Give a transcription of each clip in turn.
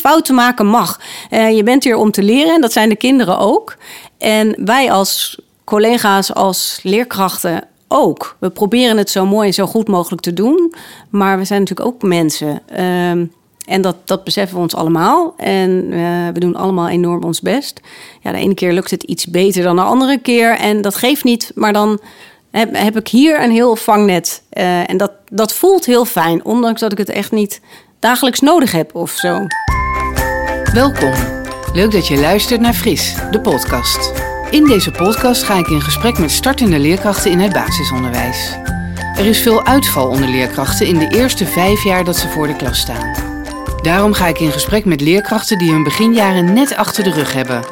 Fouten maken mag. Eh, je bent hier om te leren en dat zijn de kinderen ook. En wij als collega's, als leerkrachten ook. We proberen het zo mooi en zo goed mogelijk te doen. Maar we zijn natuurlijk ook mensen. Ehm, en dat, dat beseffen we ons allemaal. En uh, we doen allemaal enorm ons best. Ja, de ene keer lukt het iets beter dan de andere keer. En dat geeft niet. Maar dan heb, ik hier een heel vangnet. Uh, en dat, dat voelt heel fijn. Ondanks dat ik het echt niet dagelijks nodig heb of zo. Welkom. Leuk dat je luistert naar Fris, de podcast. In deze podcast ga ik in gesprek met startende leerkrachten in het basisonderwijs. Er is veel uitval onder leerkrachten in de eerste vijf jaar dat ze voor de klas staan. Daarom ga ik in gesprek met leerkrachten die hun beginjaren net achter de rug hebben.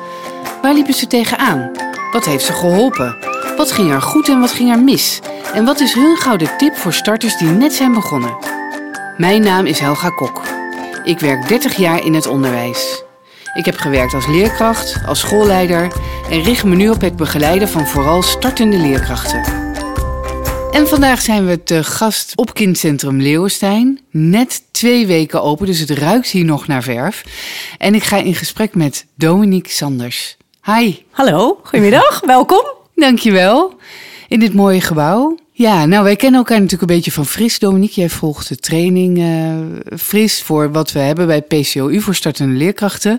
Waar liepen ze tegenaan? Wat heeft ze geholpen? Wat ging er goed en wat ging er mis? En wat is hun gouden tip voor starters die net zijn begonnen? Mijn naam is Helga Kok. Ik werk 30 jaar in het onderwijs. Ik heb gewerkt als leerkracht, als schoolleider en richt me nu op het begeleiden van vooral startende leerkrachten. En vandaag zijn we te gast op Kindcentrum Leeuwenstein. Net twee weken open, dus het ruikt hier nog naar verf. En ik ga in gesprek met Dominique Sanders. Hi. Hallo, goedemiddag, welkom. Dankjewel. In dit mooie gebouw. Ja, nou wij kennen elkaar natuurlijk een beetje van Fris, Dominique. Jij volgt de training uh, Fris voor wat we hebben bij PCOU voor startende leerkrachten.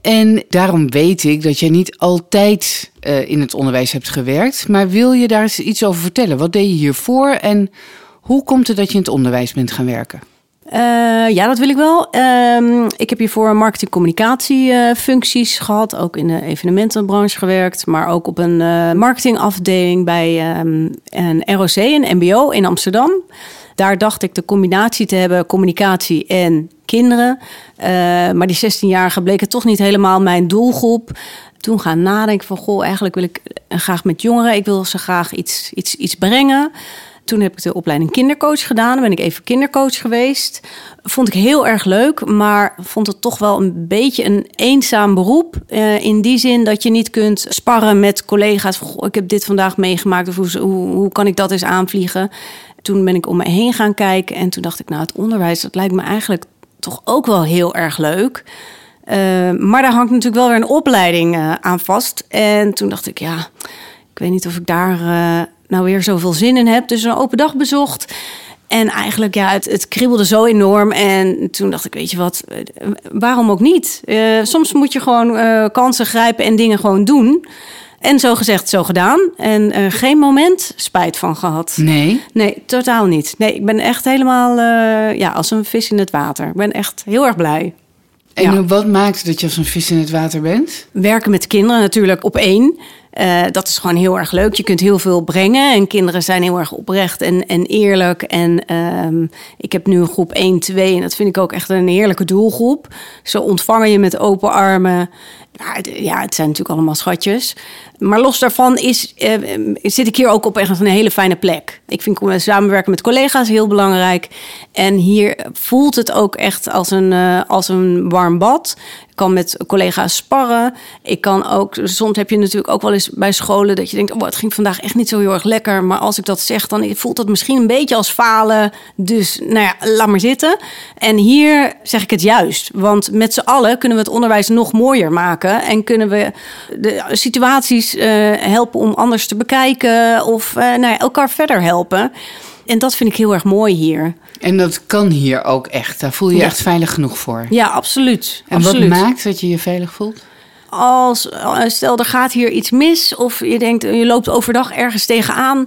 En daarom weet ik dat jij niet altijd uh, in het onderwijs hebt gewerkt. Maar wil je daar eens iets over vertellen? Wat deed je hiervoor en hoe komt het dat je in het onderwijs bent gaan werken? Uh, ja, dat wil ik wel. Uh, ik heb hiervoor marketing-communicatiefuncties uh, gehad. Ook in de evenementenbranche gewerkt. Maar ook op een uh, marketingafdeling bij um, een ROC, een MBO in Amsterdam. Daar dacht ik de combinatie te hebben, communicatie en kinderen. Maar die 16-jarige bleek het toch niet helemaal mijn doelgroep. Toen gaan nadenken van, goh, eigenlijk wil ik graag met jongeren. Ik wil ze graag iets, iets, iets brengen. Toen heb ik de opleiding kindercoach gedaan. Dan ben ik even kindercoach geweest. Vond ik heel erg leuk, maar vond het toch wel een beetje een eenzaam beroep. Uh, in die zin dat je niet kunt sparren met collega's. Goh, ik heb dit vandaag meegemaakt. Hoe, hoe, kan ik dat eens aanvliegen? Toen ben ik om me heen gaan kijken. En toen dacht ik, nou, het onderwijs, dat lijkt me eigenlijk toch ook wel heel erg leuk. Uh, maar daar hangt natuurlijk wel weer een opleiding uh, aan vast. En toen dacht ik, ja, ik weet niet of ik daar nou weer zoveel zin in heb. Dus een open dag bezocht. En eigenlijk, ja, het, het kriebelde zo enorm. En toen dacht ik, weet je wat, waarom ook niet? soms moet je gewoon kansen grijpen en dingen gewoon doen. En zo gezegd, zo gedaan. En uh, geen moment spijt van gehad. Nee? Nee, totaal niet. Nee, ik ben echt helemaal ja, als een vis in het water. Ik ben echt heel erg blij. En ja. wat maakt dat je als een vis in het water bent? Werken met kinderen natuurlijk op één. Uh, dat is gewoon heel erg leuk. Je kunt heel veel brengen. En kinderen zijn heel erg oprecht en, en eerlijk. En um, ik heb nu een groep 1, 2. En dat vind ik ook echt een heerlijke doelgroep. Ze ontvangen je met open armen. Nou, ja, het zijn natuurlijk allemaal schatjes. Maar los daarvan is, uh, zit ik hier ook op echt een hele fijne plek. Ik vind samenwerken met collega's heel belangrijk. En hier voelt het ook echt als een, uh, als een warm bad. Ik kan met collega's sparren. Ik kan ook, soms heb je natuurlijk ook wel eens bij scholen dat je denkt: oh, het ging vandaag echt niet zo heel erg lekker. Maar als ik dat zeg, dan voelt dat misschien een beetje als falen. Dus nou ja, laat maar zitten. En hier zeg ik het juist. Want met z'n allen kunnen we het onderwijs nog mooier maken. En kunnen we de situaties uh, helpen om anders te bekijken. Of uh, nou ja, elkaar verder helpen. En dat vind ik heel erg mooi hier. En dat kan hier ook echt. Daar voel je je ja. echt veilig genoeg voor. Ja, absoluut. En absoluut. wat maakt dat je je veilig voelt? Als stel er gaat hier iets mis of je denkt je loopt overdag ergens tegenaan,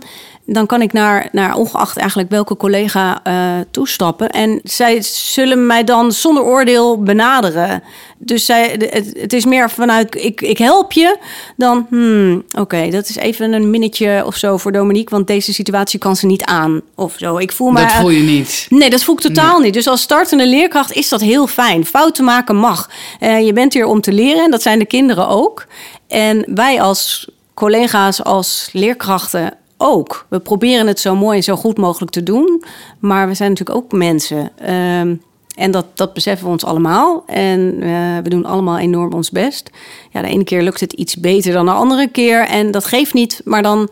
dan kan ik naar, naar ongeacht eigenlijk welke collega uh, toestappen. En zij zullen mij dan zonder oordeel benaderen. Dus zij, het, het is meer vanuit ik, ik help je dan, hmm, oké, okay, dat is even een minnetje of zo voor Dominique, want deze situatie kan ze niet aan of zo. Ik voel me. Dat voel je niet. Nee, dat voel ik totaal nee. niet. Dus als startende leerkracht is dat heel fijn. Fouten maken mag. Uh, je bent hier om te leren en dat zijn de kinderen ook. En wij als collega's, als leerkrachten ook. We proberen het zo mooi en zo goed mogelijk te doen. Maar we zijn natuurlijk ook mensen. Um, en dat, dat beseffen we ons allemaal. En uh, we doen allemaal enorm ons best. Ja, de ene keer lukt het iets beter dan de andere keer. En dat geeft niet. Maar dan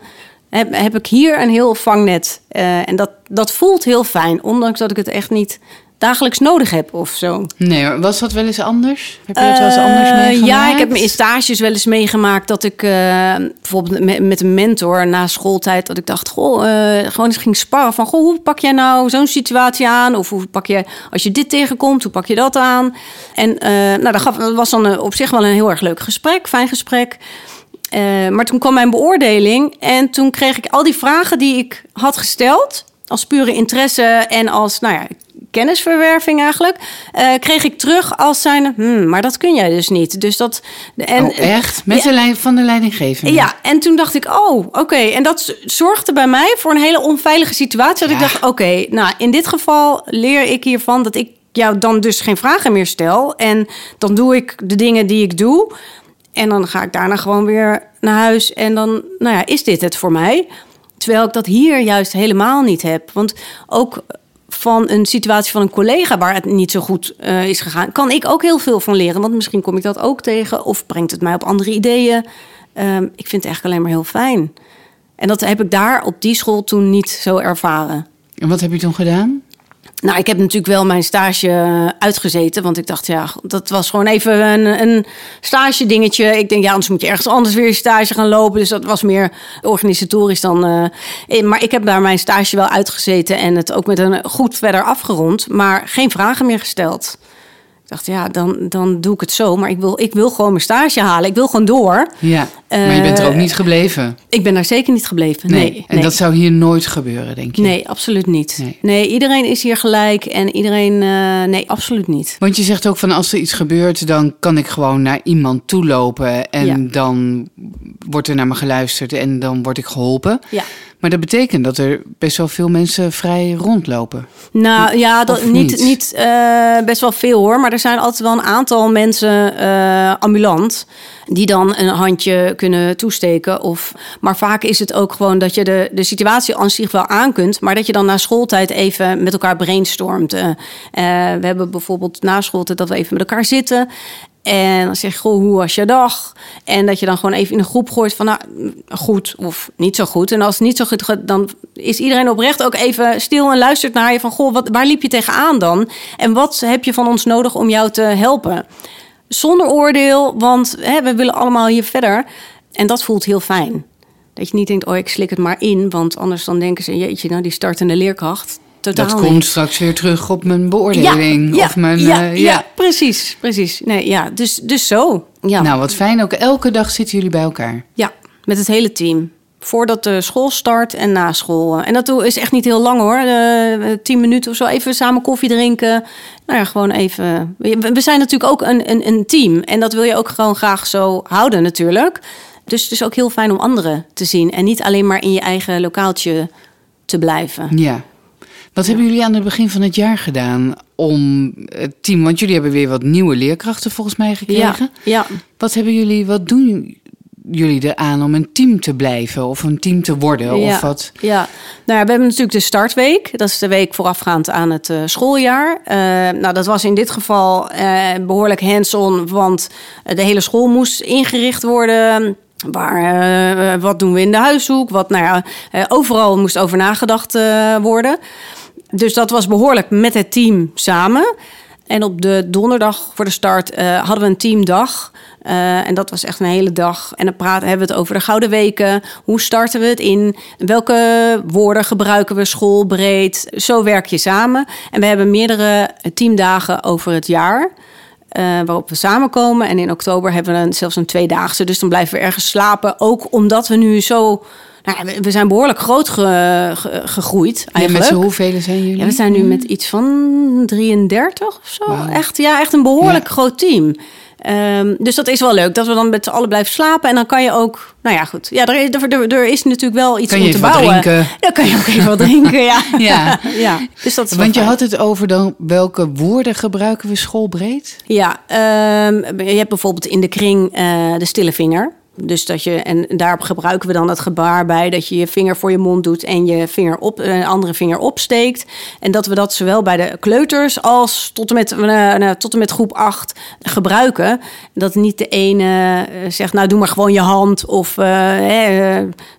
heb, heb ik hier een heel vangnet. Uh, en dat, dat voelt heel fijn. Ondanks dat ik het echt niet dagelijks nodig heb of zo. Nee, was dat wel eens anders? Heb je dat wel eens anders Eh, meegemaakt? Ja, ik heb in stages wel eens meegemaakt dat ik eh, bijvoorbeeld met, met een mentor na schooltijd dat ik dacht, goh, eh, gewoon eens ging sparren van, goh, hoe pak jij nou zo'n situatie aan? Of hoe pak je als je dit tegenkomt, hoe pak je dat aan? En nou, dat, gaf, dat was dan op zich wel een heel erg leuk gesprek, fijn gesprek. Maar toen kwam mijn beoordeling en toen kreeg ik al die vragen die ik had gesteld, als pure interesse en als, nou ja, kennisverwerving eigenlijk, eh, kreeg ik terug als zijn, hmm, maar dat kun jij dus niet. Dus dat en oh, echt? Met ja, de lijn van de leidinggevende? ja, en toen dacht ik, oh, oké. En dat zorgde bij mij voor een hele onveilige situatie. Dat Ja. ik dacht, oké, nou, in dit geval leer ik hiervan dat ik jou dan dus geen vragen meer stel. En dan doe ik de dingen die ik doe. En dan ga ik daarna gewoon weer naar huis. En dan, nou ja, is dit het voor mij? Terwijl ik dat hier juist helemaal niet heb. Want ook van een situatie van een collega waar het niet zo goed eh, is gegaan, kan ik ook heel veel van leren. Want misschien kom ik dat ook tegen of brengt het mij op andere ideeën. Ehm, ik vind het eigenlijk alleen maar heel fijn. En dat heb ik daar op die school toen niet zo ervaren. En wat heb je toen gedaan? Nou, ik heb natuurlijk wel mijn stage uitgezeten. Want ik dacht, ja, dat was gewoon even een, een stage dingetje. Ik denk, ja, anders moet je ergens anders weer stage gaan lopen. Dus dat was meer organisatorisch dan... eh, maar ik heb daar mijn stage wel uitgezeten en het ook met een goed verder afgerond. Maar geen vragen meer gesteld. Ik dacht, ja, dan, dan doe ik het zo. Maar ik wil, ik wil gewoon mijn stage halen. Ik wil gewoon door. Ja, maar je bent er ook Eh, niet gebleven. Ik ben daar zeker niet gebleven. Nee, En nee. dat zou hier nooit gebeuren, denk je? Nee, absoluut niet. Nee. Nee. iedereen is hier gelijk en iedereen... eh, nee, absoluut niet. Want je zegt ook van als er iets gebeurt, dan kan ik gewoon naar iemand toe lopen en Ja. dan wordt er naar me geluisterd en dan word ik geholpen. Ja. Maar dat betekent dat er best wel veel mensen vrij rondlopen. Nou ja, dat, Of niet, niet? eh, best wel veel hoor. Maar er zijn altijd wel een aantal mensen eh, ambulant. Die dan een handje kunnen toesteken. Of, maar vaak is het ook gewoon dat je de, de situatie aan zich wel aan kunt. Maar dat je dan na schooltijd even met elkaar brainstormt. Eh, we hebben bijvoorbeeld na schooltijd dat we even met elkaar zitten. En dan zeg je, goh, hoe was je dag? En dat je dan gewoon even in een groep gooit van, nou, goed of niet zo goed. En als het niet zo goed gaat, dan is iedereen oprecht ook even stil en luistert naar je van, goh, wat, waar liep je tegenaan dan? En wat heb je van ons nodig om jou te helpen? Zonder oordeel, want hè, we willen allemaal hier verder. En dat voelt heel fijn. Dat je niet denkt, oh, ik slik het maar in. Want anders dan denken ze, jeetje, nou, die startende leerkracht. Totaal dat niet. komt straks weer terug op mijn beoordeling. of mijn, ja, eh, ja, precies, precies. Nee, ja, dus, dus zo. Ja. Nou, wat fijn. Ook elke dag zitten jullie bij elkaar. ja, met het hele team. Voordat de school start en na school. En dat is echt niet heel lang hoor. Eh, tien minuten of zo. Even samen koffie drinken. Nou ja, gewoon even. We we zijn natuurlijk ook een, een, een team. En dat wil je ook gewoon graag zo houden natuurlijk. Dus het is ook heel fijn om anderen te zien. En niet alleen maar in je eigen lokaaltje te blijven. Ja. Wat hebben jullie aan het begin van het jaar gedaan om het team... Want jullie hebben weer wat nieuwe leerkrachten volgens mij Ja, gekregen. ja. Wat hebben jullie, wat doen jullie eraan om een team te blijven of een team te worden? Ja, Of wat? ja. Nou ja, we hebben natuurlijk de startweek. Dat is de week voorafgaand aan het eh, schooljaar. Eh, nou, dat was in dit geval eh, behoorlijk hands-on, want de hele school moest ingericht worden. Waar, wat doen we in de huishoek? Wat, nou ja, overal moest over nagedacht worden. Dus dat was behoorlijk met het team samen. En op de donderdag voor de start eh, hadden we een teamdag. Eh, en dat was echt een hele dag. En dan praten, hebben we het over de Gouden Weken. Hoe starten we het in? Welke woorden gebruiken we schoolbreed? Zo werk je samen. En we hebben meerdere teamdagen over het jaar. eh, waarop we samenkomen. En in oktober hebben we zelfs een tweedaagse. Dus dan blijven we ergens slapen. Ook omdat we nu zo... Nou ja, we- we zijn behoorlijk groot ge- ge- gegroeid Ja, eigenlijk. met z'n hoeveel zijn jullie? Ja, we zijn nu met iets van 33 of zo. Echt, ja, echt een behoorlijk Ja. groot team. Ehm, dus dat is wel leuk, dat we dan met z'n allen blijven slapen. En dan kan je ook, nou ja, goed. Ja, er, er, er, er is natuurlijk wel iets Kan om je te bouwen. drinken? Dan kan je ook even wat drinken, ja. Ja. ja. Dus dat is Want je fijn. had het over dan welke woorden gebruiken we schoolbreed? Ja, ehm, je hebt bijvoorbeeld in de kring eh, de stille vinger. Dus dat je, en daar gebruiken we dan het gebaar bij dat je je vinger voor je mond doet en je vinger op, een andere vinger opsteekt. En dat we dat zowel bij de kleuters als tot en met, uh, tot en met groep 8 gebruiken. Dat niet de ene zegt, nou doe maar gewoon je hand of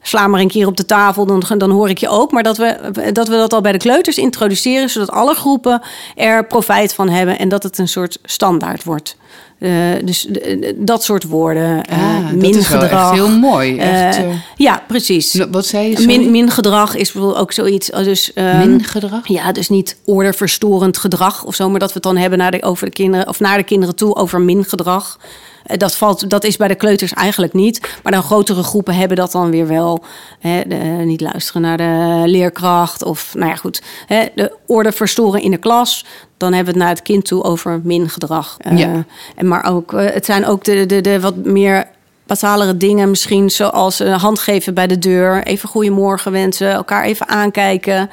sla maar een keer op de tafel, dan, dan hoor ik je ook. Maar dat we, dat we dat al bij de kleuters introduceren, zodat alle groepen er profijt van hebben en dat het een soort standaard wordt. Uh, dus dat soort woorden. Uh, min dat is gedrag. heel mooi. Echt, uh, ja, precies. Wat zei je? Min, min, gedrag is bijvoorbeeld ook zoiets. Dus, um, min gedrag? Ja, dus niet ordeverstorend gedrag of zo, maar dat we het dan hebben naar de, over de kinderen of naar de kinderen toe over min gedrag. Dat, valt, dat is bij de kleuters eigenlijk niet. Maar dan grotere groepen hebben dat dan weer wel. Hè, de, niet luisteren naar de leerkracht. Of nou ja, goed. Hè, de orde verstoren in de klas. Dan hebben we het naar het kind toe over min gedrag. Ja. Uh, en maar ook, uh, het zijn ook de, de, de wat meer basalere dingen misschien, zoals uh, hand geven bij de deur, even goedemorgen wensen, elkaar even aankijken.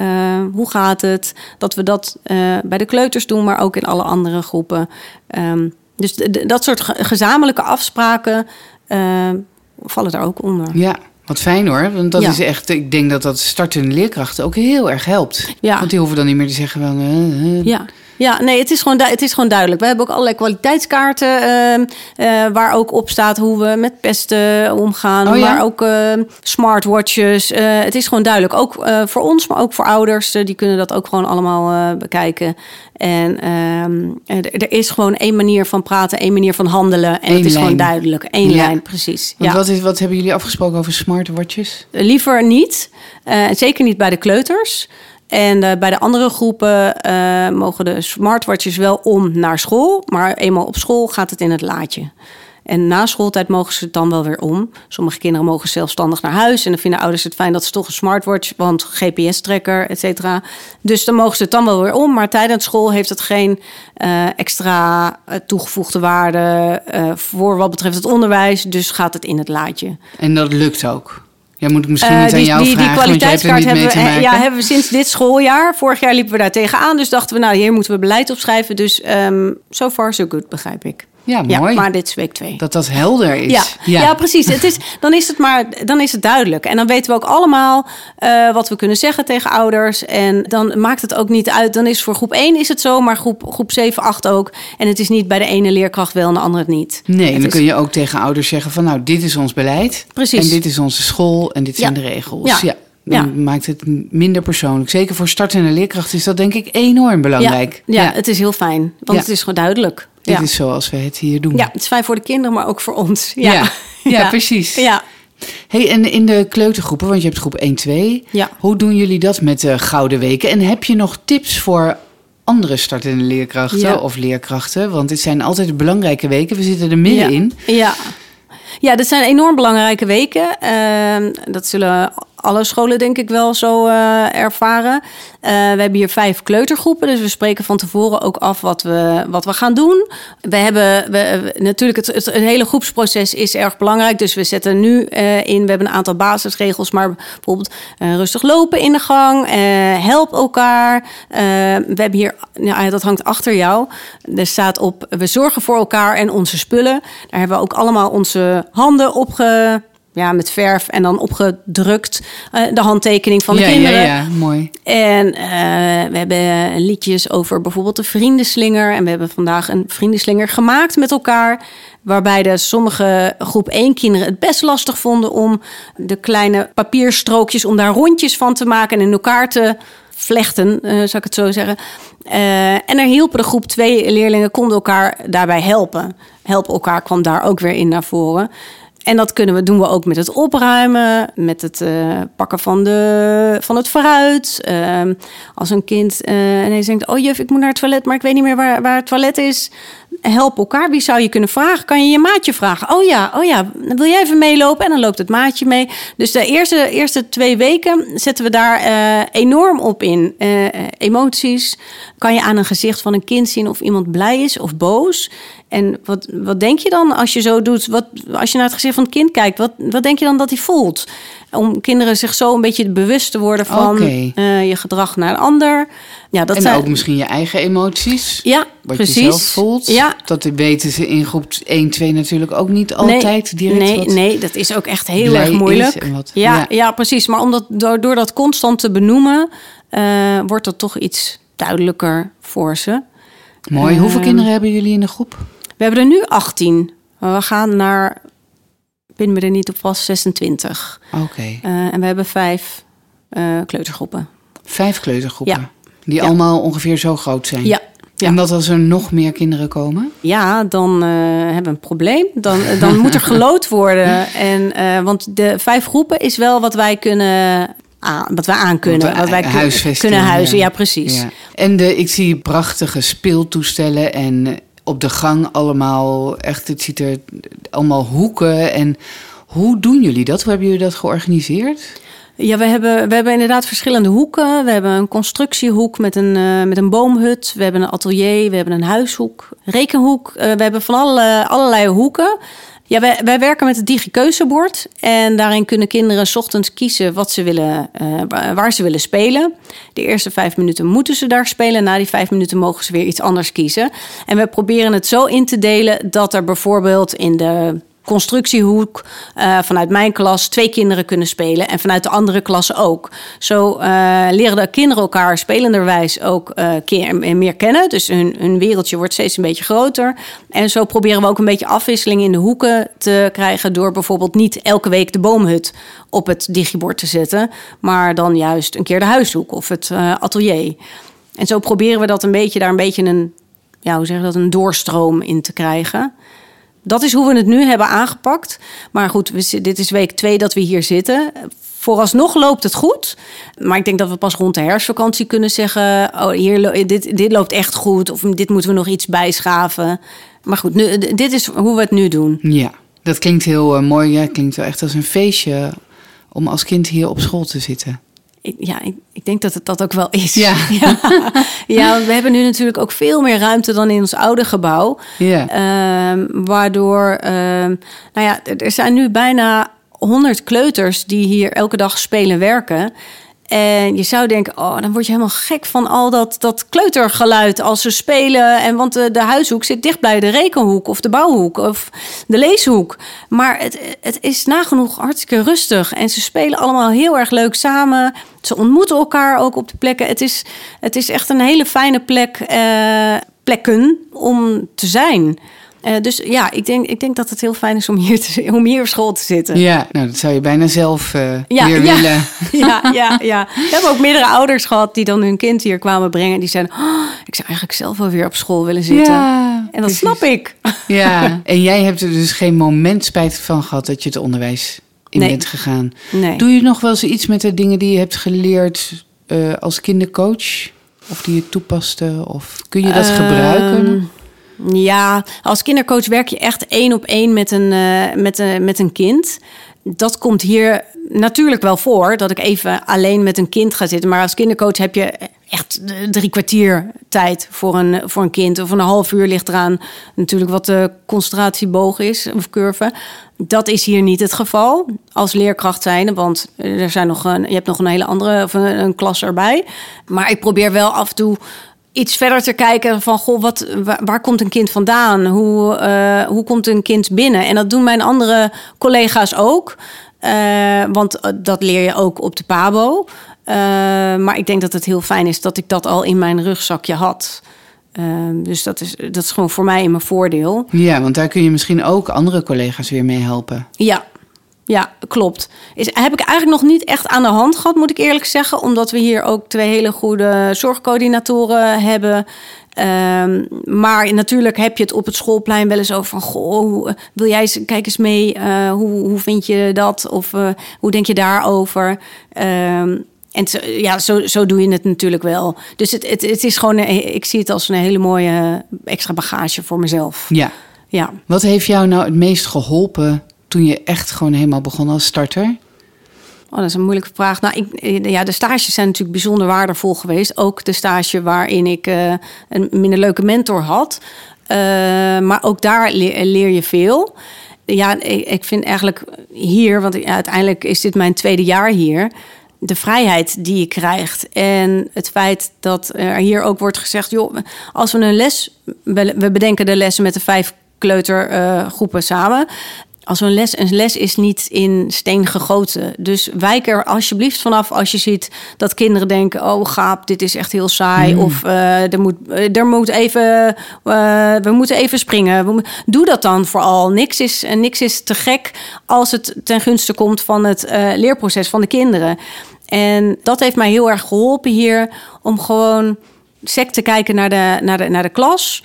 Uh, hoe gaat het? Dat we dat bij de kleuters doen, maar ook in alle andere groepen. Um, dus dat soort gezamenlijke afspraken uh, vallen daar ook onder. Ja, wat fijn hoor. Want dat is echt, ik denk dat dat startende leerkrachten ook heel erg helpt. Ja. Want die hoeven dan niet meer te zeggen van. Uh, ja. Ja, nee, het is, gewoon het is gewoon duidelijk. We hebben ook allerlei kwaliteitskaarten uh, uh, waar ook op staat hoe we met pesten omgaan. Oh, ja? Maar ook uh, smartwatches. het is gewoon duidelijk. Ook voor ons, maar ook voor ouders. die kunnen dat ook gewoon allemaal bekijken. En ehm, er is gewoon één manier van praten, één manier van handelen. En Eén het is lijn. gewoon duidelijk. Eén ja. lijn, precies. Ja. Wat, is, wat hebben jullie afgesproken over smartwatches? Liever niet. zeker niet bij de kleuters. En uh, bij de andere groepen uh, mogen de smartwatches wel om naar school. Maar eenmaal op school gaat het in het laadje. En na schooltijd mogen ze het dan wel weer om. Sommige kinderen mogen zelfstandig naar huis. En dan vinden ouders het fijn dat ze toch een smartwatch, want GPS-tracker, et cetera. Dus dan mogen ze het dan wel weer om. Maar tijdens school heeft het geen uh, extra toegevoegde waarde voor wat betreft het onderwijs. Dus gaat het in het laadje. En dat lukt ook? Ja, moet ik misschien niet uh, aan jou die, vragen, die kwaliteitskaart hebben we, ja, hebben we sinds dit schooljaar. Vorig jaar liepen we daar tegenaan. Dus dachten we, nou, hier moeten we beleid opschrijven. Dus um, so far so good, begrijp ik. Ja, mooi. Ja, maar dit is week twee. Dat dat helder is. Ja, ja. ja precies. Het is, dan is het maar dan is het duidelijk. En dan weten we ook allemaal uh, wat we kunnen zeggen tegen ouders. En dan maakt het ook niet uit. Dan is voor groep 1 is het zo, maar groep, groep 7, 8 ook. En het is niet bij de ene leerkracht wel en de andere het niet. Nee, en dan kun je ook tegen ouders zeggen van nou, dit is ons beleid. Precies. En dit is onze school en dit zijn de regels. Ja. ja. Dan ja. maakt het minder persoonlijk. Zeker voor startende leerkrachten is dat denk ik enorm belangrijk. Ja, ja, het is heel fijn. Want het is gewoon duidelijk. Dit is zoals we het hier doen. Ja, het is fijn voor de kinderen, maar ook voor ons. Ja, ja, ja precies. Ja. Hey, en in de kleutergroepen, want je hebt groep 1, 2. Ja. Hoe doen jullie dat met de Gouden Weken? En heb je nog tips voor andere startende leerkrachten ja. of leerkrachten? Want dit zijn altijd belangrijke weken. We zitten er middenin. Ja. ja. Ja, dit zijn enorm belangrijke weken. Uh, dat zullen alle scholen denk ik wel zo uh, ervaren. Uh, we hebben hier vijf kleutergroepen, dus we spreken van tevoren ook af wat we, wat we gaan doen. We hebben we, natuurlijk het, het, hele groepsproces is erg belangrijk, dus we zetten nu uh, in. We hebben een aantal basisregels, maar bijvoorbeeld rustig lopen in de gang, help elkaar. we hebben hier, nou, dat hangt achter jou. Er staat op: we zorgen voor elkaar en onze spullen. Daar hebben we ook allemaal onze handen op ge ja, met verf en dan opgedrukt uh, de handtekening van de ja, kinderen. Ja, ja, mooi. En uh, we hebben liedjes over bijvoorbeeld de vriendenslinger. En we hebben vandaag een vriendenslinger gemaakt met elkaar. Waarbij de sommige groep 1 kinderen het best lastig vonden om de kleine papierstrookjes, om daar rondjes van te maken en in elkaar te vlechten, uh, zou ik het zo zeggen. Uh, en er hielpen de groep 2 leerlingen, konden elkaar daarbij helpen. Helpen elkaar kwam daar ook weer in naar voren. En dat kunnen we, doen we ook met het opruimen, met het uh, pakken van, de, van het fruit. Uh, als een kind uh, ineens denkt, oh juf, ik moet naar het toilet, maar ik weet niet meer waar, waar het toilet is. Help elkaar. Wie zou je kunnen vragen? Kan je je maatje vragen? Oh ja, oh ja, wil jij even meelopen? En dan loopt het maatje mee. Dus de eerste, eerste twee weken zetten we daar uh, enorm op in. emoties kan je aan een gezicht van een kind zien of iemand blij is of boos. En wat, wat denk je dan als je zo doet? Wat, als je naar het gezicht van het kind kijkt, wat, wat denk je dan dat hij voelt? Om kinderen zich zo een beetje bewust te worden van eh, je gedrag naar een ander. Ja, dat en zijn, ook misschien je eigen emoties. Ja, Wat precies. je zelf voelt. Ja. Dat weten ze in groep 1, 2 natuurlijk ook niet altijd direct. nee, nee, dat is ook echt heel erg moeilijk. wat- ja, ja. ja. precies. Maar omdat, door, door dat constant te benoemen, eh, wordt dat toch iets duidelijker voor ze. Mooi. Hoeveel Ehm, kinderen hebben jullie in de groep? We hebben er nu 18. Maar we gaan naar, pin me er niet op vast, 26. Oké. Eh, en we hebben vijf eh, kleutergroepen. Vijf kleutergroepen. Ja. Die Ja. allemaal ongeveer zo groot zijn. Ja. Ja. En wat als er nog meer kinderen komen? Ja, dan eh, hebben we een probleem. Dan, dan moet er gelood worden. En, want de vijf groepen is wel wat wij kunnen aan, wat wij aan kunnen. Wat wij huisvesting, kunnen huizen. ja. Ja, precies. Ja. En de, ik zie prachtige speeltoestellen en op de gang allemaal echt, het ziet er allemaal hoeken. En hoe doen jullie dat? Hoe hebben jullie dat georganiseerd? Ja, we hebben, we hebben inderdaad verschillende hoeken. We hebben een constructiehoek met een, eh, met een boomhut. We hebben een atelier, we hebben een huishoek, rekenhoek. Eh, we hebben van alle, allerlei hoeken. Ja, wij, werken met het digikeuzebord. En daarin kunnen kinderen ochtends kiezen wat ze willen, eh, waar ze willen spelen. De eerste vijf minuten moeten ze daar spelen. Na die vijf minuten mogen ze weer iets anders kiezen. En we proberen het zo in te delen dat er bijvoorbeeld in de constructiehoek eh, vanuit mijn klas twee kinderen kunnen spelen en vanuit de andere klassen ook. Zo eh, leren de kinderen elkaar spelenderwijs ook keer, meer kennen. Dus hun, wereldje wordt steeds een beetje groter. En zo proberen we ook een beetje afwisseling in de hoeken te krijgen door bijvoorbeeld niet elke week de boomhut op het digibord te zetten, maar dan juist een keer de huishoek of het atelier. En zo proberen we dat een beetje daar een beetje een, ja, hoe zeg dat, een doorstroom in te krijgen. Dat is hoe we het nu hebben aangepakt. Maar goed, dit is week twee dat we hier zitten. Vooralsnog loopt het goed. Maar ik denk dat we pas rond de herfstvakantie kunnen zeggen... oh, hier, dit, dit loopt echt goed. Of dit moeten we nog iets bijschaven. Maar goed, nu, dit is hoe we het nu doen. Ja, dat klinkt heel eh, mooi. Ja, klinkt wel echt als een feestje om als kind hier op school te zitten. Ik, ja, ik, ik denk dat het dat ook wel is. Ja. ja. Ja, want we hebben nu natuurlijk ook veel meer ruimte dan in ons oude gebouw. Ja. Ehm, waardoor, ehm, nou ja, er- er zijn nu bijna 100 kleuters die hier elke dag spelen werken. En je zou denken, oh, dan word je helemaal gek van al dat, dat kleutergeluid als ze spelen. En want de, de huishoek zit dicht bij de rekenhoek of de bouwhoek of de leeshoek. Maar het, het is nagenoeg hartstikke rustig. En ze spelen allemaal heel erg leuk samen. Ze ontmoeten elkaar ook op de plekken. Het is, het is echt een hele fijne plek, eh, plekken om te zijn. Eh, dus ja, ik denk, ik denk dat het heel fijn is om hier, te, om hier op school te zitten. Ja, nou, dat zou je bijna zelf Ja, weer ja. willen. Ja, ja, ja. We hebben ook meerdere ouders gehad die dan hun kind hier kwamen brengen. Die zeiden, oh, ik zou eigenlijk zelf wel weer op school willen zitten. Ja, en dat precies. snap ik. Ja, en jij hebt er dus geen moment spijt van gehad dat je het onderwijs in Nee. bent gegaan. Nee. Doe je nog wel eens iets met de dingen die je hebt geleerd eh, als kindercoach? Of die je toepaste? Of kun je dat Ehm, gebruiken? Ja, als kindercoach werk je echt één op één met een, eh, met, een, met een kind. Dat komt hier natuurlijk wel voor, dat ik even alleen met een kind ga zitten. Maar als kindercoach heb je echt drie kwartier tijd voor een, voor een kind. Of een half uur ligt eraan natuurlijk wat de concentratieboog is, of curve. Dat is hier niet het geval als leerkracht zijn, want er zijn nog een, je hebt nog een hele andere of een klas erbij. Maar ik probeer wel af en toe iets verder te kijken van goh, wat, waar, waar komt een kind vandaan? Hoe, eh, hoe komt een kind binnen? En dat doen mijn andere collega's ook. Eh, want eh, dat leer je ook op de PABO. Maar ik denk dat het heel fijn is dat ik dat al in mijn rugzakje had. Dus dat is, dat is gewoon voor mij in mijn voordeel. Ja, want daar kun je misschien ook andere collega's weer mee helpen. Ja, ja, klopt. Is, heb ik eigenlijk nog niet echt aan de hand gehad, moet ik eerlijk zeggen. Omdat we hier ook twee hele goede zorgcoördinatoren hebben. Ehm, maar natuurlijk heb je het op het schoolplein wel eens over van... Goh, hoe- wil jij eens, kijk eens mee, eh, hoe, hoe vind je dat? Of eh, hoe denk je daarover? Ehm, en zo, ja, zo, zo doe je het natuurlijk wel. Dus het, het, het is gewoon, een- ik zie het als een hele mooie extra bagage voor mezelf. Ja. Ja. Wat heeft jou nou het meest geholpen toen je echt gewoon helemaal begon als starter? Oh, dat is een moeilijke vraag. Nou, ik, ja, de stages zijn natuurlijk bijzonder waardevol geweest. Ook de stage waarin ik eh, een minder leuke mentor had. Eh, maar ook daar leer, je veel. Ja, ik, ik vind eigenlijk hier, want uiteindelijk is dit mijn tweede jaar hier de vrijheid die je krijgt. En het feit dat er hier ook wordt gezegd: joh, als we een les. We bedenken de lessen met de vijf kleutergroepen samen. Als een les, een les is niet in steen gegoten. Dus wijk er alsjeblieft vanaf als je ziet dat kinderen denken: Oh, gaap, dit is echt heel saai. Mm. Of uh, er, moet, er moet even, uh, we moeten even springen. Doe dat dan vooral. Niks is, niks is te gek als het ten gunste komt van het uh, leerproces van de kinderen. En dat heeft mij heel erg geholpen hier om gewoon sec te kijken naar de, naar de, naar de klas.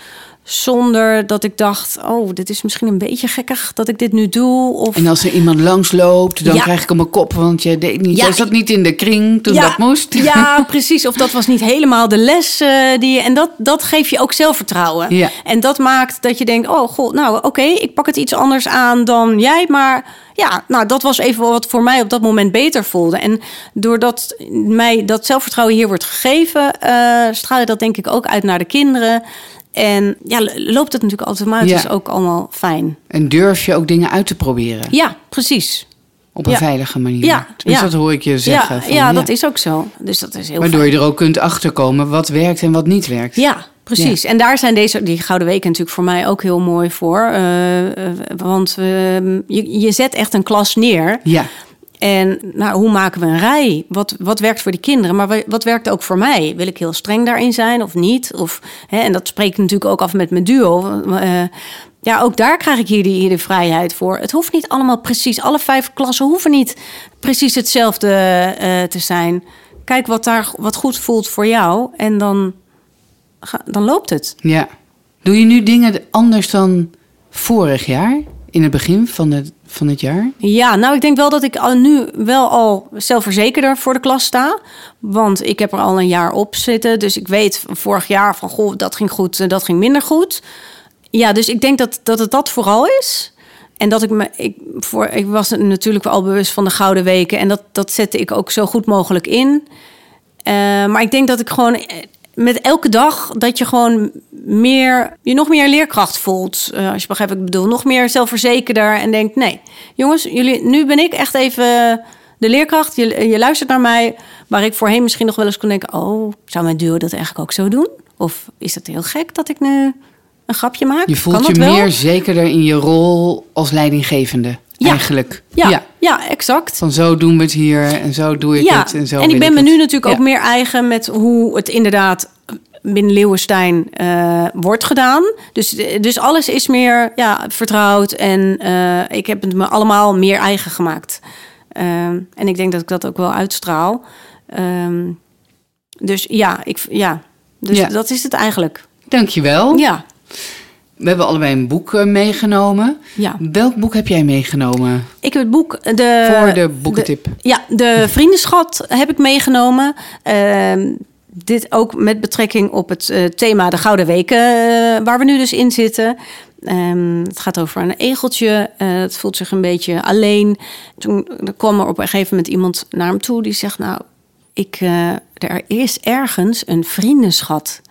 Zonder dat ik dacht, oh, dit is misschien een beetje gekkig dat ik dit nu doe. Of... En als er iemand langs loopt, dan Ja. krijg ik op mijn kop, want je deed niet. Ja, je zat niet in de kring toen Ja, dat moest. Ja, precies. Of dat was niet helemaal de les eh, die je. En dat, dat geeft je ook zelfvertrouwen. Ja. En dat maakt dat je denkt: oh god, nou oké, ik pak het iets anders aan dan jij. Maar ja, nou, dat was even wat voor mij op dat moment beter voelde. En doordat mij dat zelfvertrouwen hier wordt gegeven, eh straal je dat denk ik ook uit naar de kinderen. En ja, loopt het natuurlijk automatisch Ja. ook allemaal fijn. En durf je ook dingen uit te proberen Ja, precies. op een Ja. veilige manier. Ja, ja. dat hoor ik je zeggen. ja, van, ja, dat is ook zo. Dus dat is heel Waardoor fijn. je er ook kunt achterkomen wat werkt en wat niet werkt. Ja, precies. En daar zijn deze, die Gouden Weken natuurlijk voor mij ook heel mooi voor. Eh, eh, want eh, je, je zet echt een klas neer. Ja. En nou, hoe maken we een rij? Wat, wat werkt voor die kinderen? Maar wa- wat werkt ook voor mij? Wil ik heel streng daarin zijn of niet? Of, hè, en dat spreek ik natuurlijk ook af met mijn duo. Eh, ja, ook daar krijg ik hier de, hier de vrijheid voor. Het hoeft niet allemaal precies. Alle vijf klassen hoeven niet precies hetzelfde eh, te zijn. Kijk wat daar wat goed voelt voor jou. En dan, dan loopt het. ja. Doe je nu dingen anders dan vorig jaar? In het begin van het, van het jaar? Ja, nou, ik denk wel dat ik nu wel al zelfverzekerder voor de klas sta. Want ik heb er al een jaar op zitten. Dus ik weet vorig jaar van, goh, dat ging goed, en dat ging minder goed. Ja, dus ik denk dat, dat het dat vooral is. En dat ik me, ik, voor, ik was natuurlijk al bewust van de Gouden Weken. En dat, dat zette ik ook zo goed mogelijk in. Eh, maar ik denk dat ik gewoon eh, met elke dag dat je gewoon meer, je nog meer leerkracht voelt. Eh, als je begrijpt wat ik bedoel. Nog meer zelfverzekerder en denkt: nee, jongens, jullie, nu ben ik echt even de leerkracht. Je, je luistert naar mij. Waar ik voorheen misschien nog wel eens kon denken: oh, zou mijn duo dat eigenlijk ook zo doen? Of is het heel gek dat ik nu een grapje maak? Je voelt je dat wel? meer zekerder in je rol als leidinggevende. Ja. Eigenlijk. Ja, ja. exact. Van zo doen we het hier en zo doe ik ja, het en zo en ik ben me nu natuurlijk ook Ja. meer eigen met hoe het inderdaad binnen Leeuwenstein eh, wordt gedaan. Dus, dus alles is meer ja, vertrouwd en eh, ik heb het me allemaal meer eigen gemaakt. Ehm, en ik denk dat ik dat ook wel uitstraal. Ehm, dus ja, ik, ja. Dus Ja. dat is het eigenlijk. Dankjewel. Ja, We hebben allebei een boek eh, meegenomen. ja. Welk boek heb jij meegenomen Ik heb het boek... De, voor de boekentip? Ja, de vriendenschat heb ik meegenomen. Ehm, dit ook met betrekking op het eh, thema de Gouden Weken, eh, waar we nu dus in zitten. Ehm, het gaat over een egeltje. eh, het voelt zich een beetje alleen. Toen kwam er op een gegeven moment iemand naar hem toe die zegt: Nou, ik, er is ergens een vriendenschat.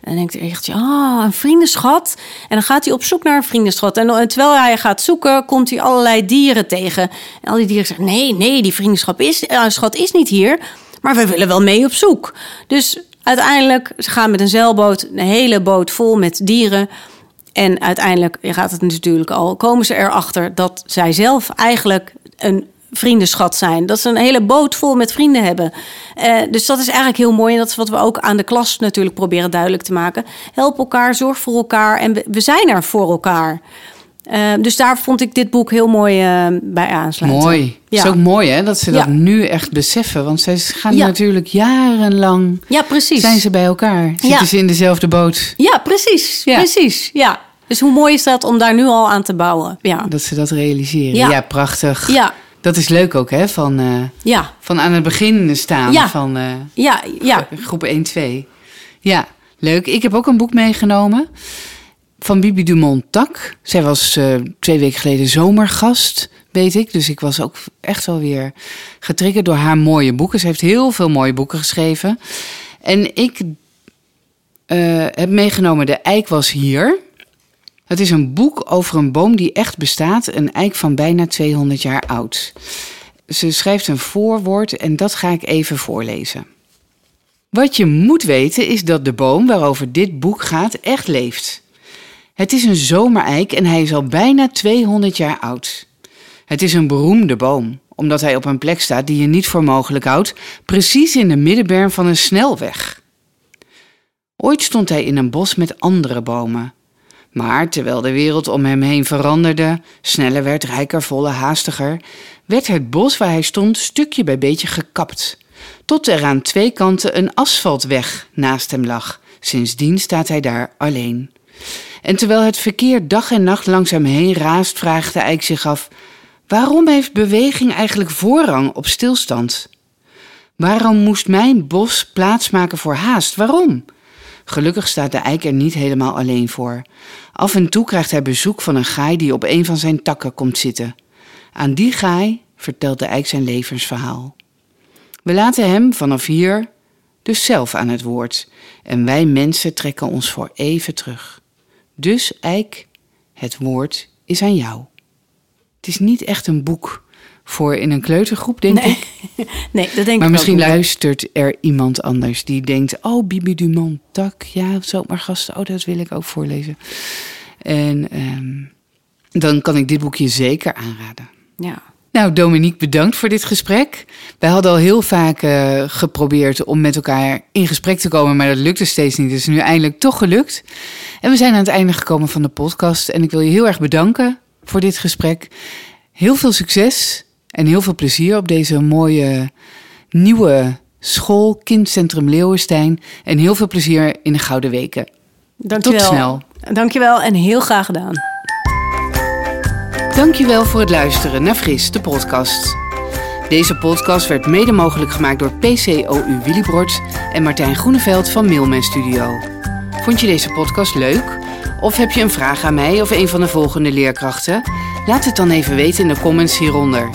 En denkt hij echt, ah, een vriendenschat. En dan gaat hij op zoek naar een vriendenschat. En terwijl hij gaat zoeken, komt hij allerlei dieren tegen. En al die dieren zeggen, nee, nee, die vriendenschap is, schat is niet hier. Maar we willen wel mee op zoek. Dus uiteindelijk, ze gaan met een zeilboot, een hele boot vol met dieren. En uiteindelijk gaat het natuurlijk al, komen ze erachter dat zij zelf eigenlijk een vriendenschat zijn. Dat ze een hele boot vol met vrienden hebben. Eh, dus dat is eigenlijk heel mooi. En dat is wat we ook aan de klas natuurlijk proberen duidelijk te maken. Help elkaar, zorg voor elkaar en we, we zijn er voor elkaar. Eh, dus daar vond ik dit boek heel mooi eh, bij aansluiten. Mooi. Het is ook mooi hè, dat ze dat Ja. nu echt beseffen. Want zij gaan Ja. natuurlijk jarenlang... Ja, precies. Zijn ze bij elkaar? Zitten ze in dezelfde boot? Ja, precies. Ja. Precies. Ja. Dus hoe mooi is dat om daar nu al aan te bouwen? Ja. Dat ze dat realiseren. Ja. Prachtig. Ja. Dat is leuk ook hè, van, eh, Ja. van aan het begin staan Ja. van eh, Ja. Ja. groep 1, 2. Ja, leuk. Ik heb ook een boek meegenomen van Bibi Dumont Tak. Zij was eh, twee weken geleden zomergast, weet ik. Dus ik was ook echt wel weer getriggerd door haar mooie boeken. Ze heeft heel veel mooie boeken geschreven. En ik eh, heb meegenomen De Eik was hier. Het is een boek over een boom die echt bestaat, een eik van bijna 200 jaar oud. Ze schrijft een voorwoord en dat ga ik even voorlezen. Wat je moet weten is dat de boom waarover dit boek gaat echt leeft. Het is een zomereik en hij is al bijna 200 jaar oud. Het is een beroemde boom, omdat hij op een plek staat die je niet voor mogelijk houdt, precies in de middenberm van een snelweg. Ooit stond hij in een bos met andere bomen. Maar terwijl de wereld om hem heen veranderde, sneller werd, rijker, voller, haastiger, werd het bos waar hij stond stukje bij beetje gekapt, tot er aan twee kanten een asfaltweg naast hem lag. Sindsdien staat hij daar alleen. En terwijl het verkeer dag en nacht langs hem heen raast, vraagt de eik zich af: waarom heeft beweging eigenlijk voorrang op stilstand? Waarom moest mijn bos plaatsmaken voor haast? Waarom? Gelukkig staat de eik er niet helemaal alleen voor. Af en toe krijgt hij bezoek van een gaai die op een van zijn takken komt zitten. Aan die gaai vertelt de eik zijn levensverhaal. We laten hem vanaf hier dus zelf aan het woord en wij mensen trekken ons voor even terug. Dus eik, het woord is aan jou. Het is niet echt een boek voor in een kleutergroep, denk nee. ik. nee, dat denk maar ik misschien ook niet. luistert er iemand anders die denkt: Oh, Bibi Dumont, tak, ja, zomaar gasten. Oh, dat wil ik ook voorlezen. En ehm, dan kan ik dit boekje zeker aanraden. Ja. Nou, Dominique, bedankt voor dit gesprek. Wij hadden al heel vaak eh, geprobeerd om met elkaar in gesprek te komen, maar dat lukte steeds niet. Is nu eindelijk toch gelukt. En we zijn aan het einde gekomen van de podcast. En ik wil je heel erg bedanken voor dit gesprek. Heel veel succes en heel veel plezier op deze mooie nieuwe school, Kindcentrum Leeuwenstein. En heel veel plezier in de Gouden Weken. Dankjewel. Tot snel. Dankjewel en heel graag gedaan. Dankjewel voor het luisteren naar Fris, de podcast. Deze podcast werd mede mogelijk gemaakt door PCOU Willibrord en Martijn Groeneveld van Mailman Studio. Vond je deze podcast leuk? Of heb je een vraag aan mij of een van de volgende leerkrachten? Laat het dan even weten in de comments hieronder.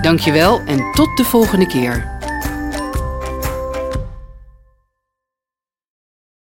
Dankjewel en tot de volgende keer.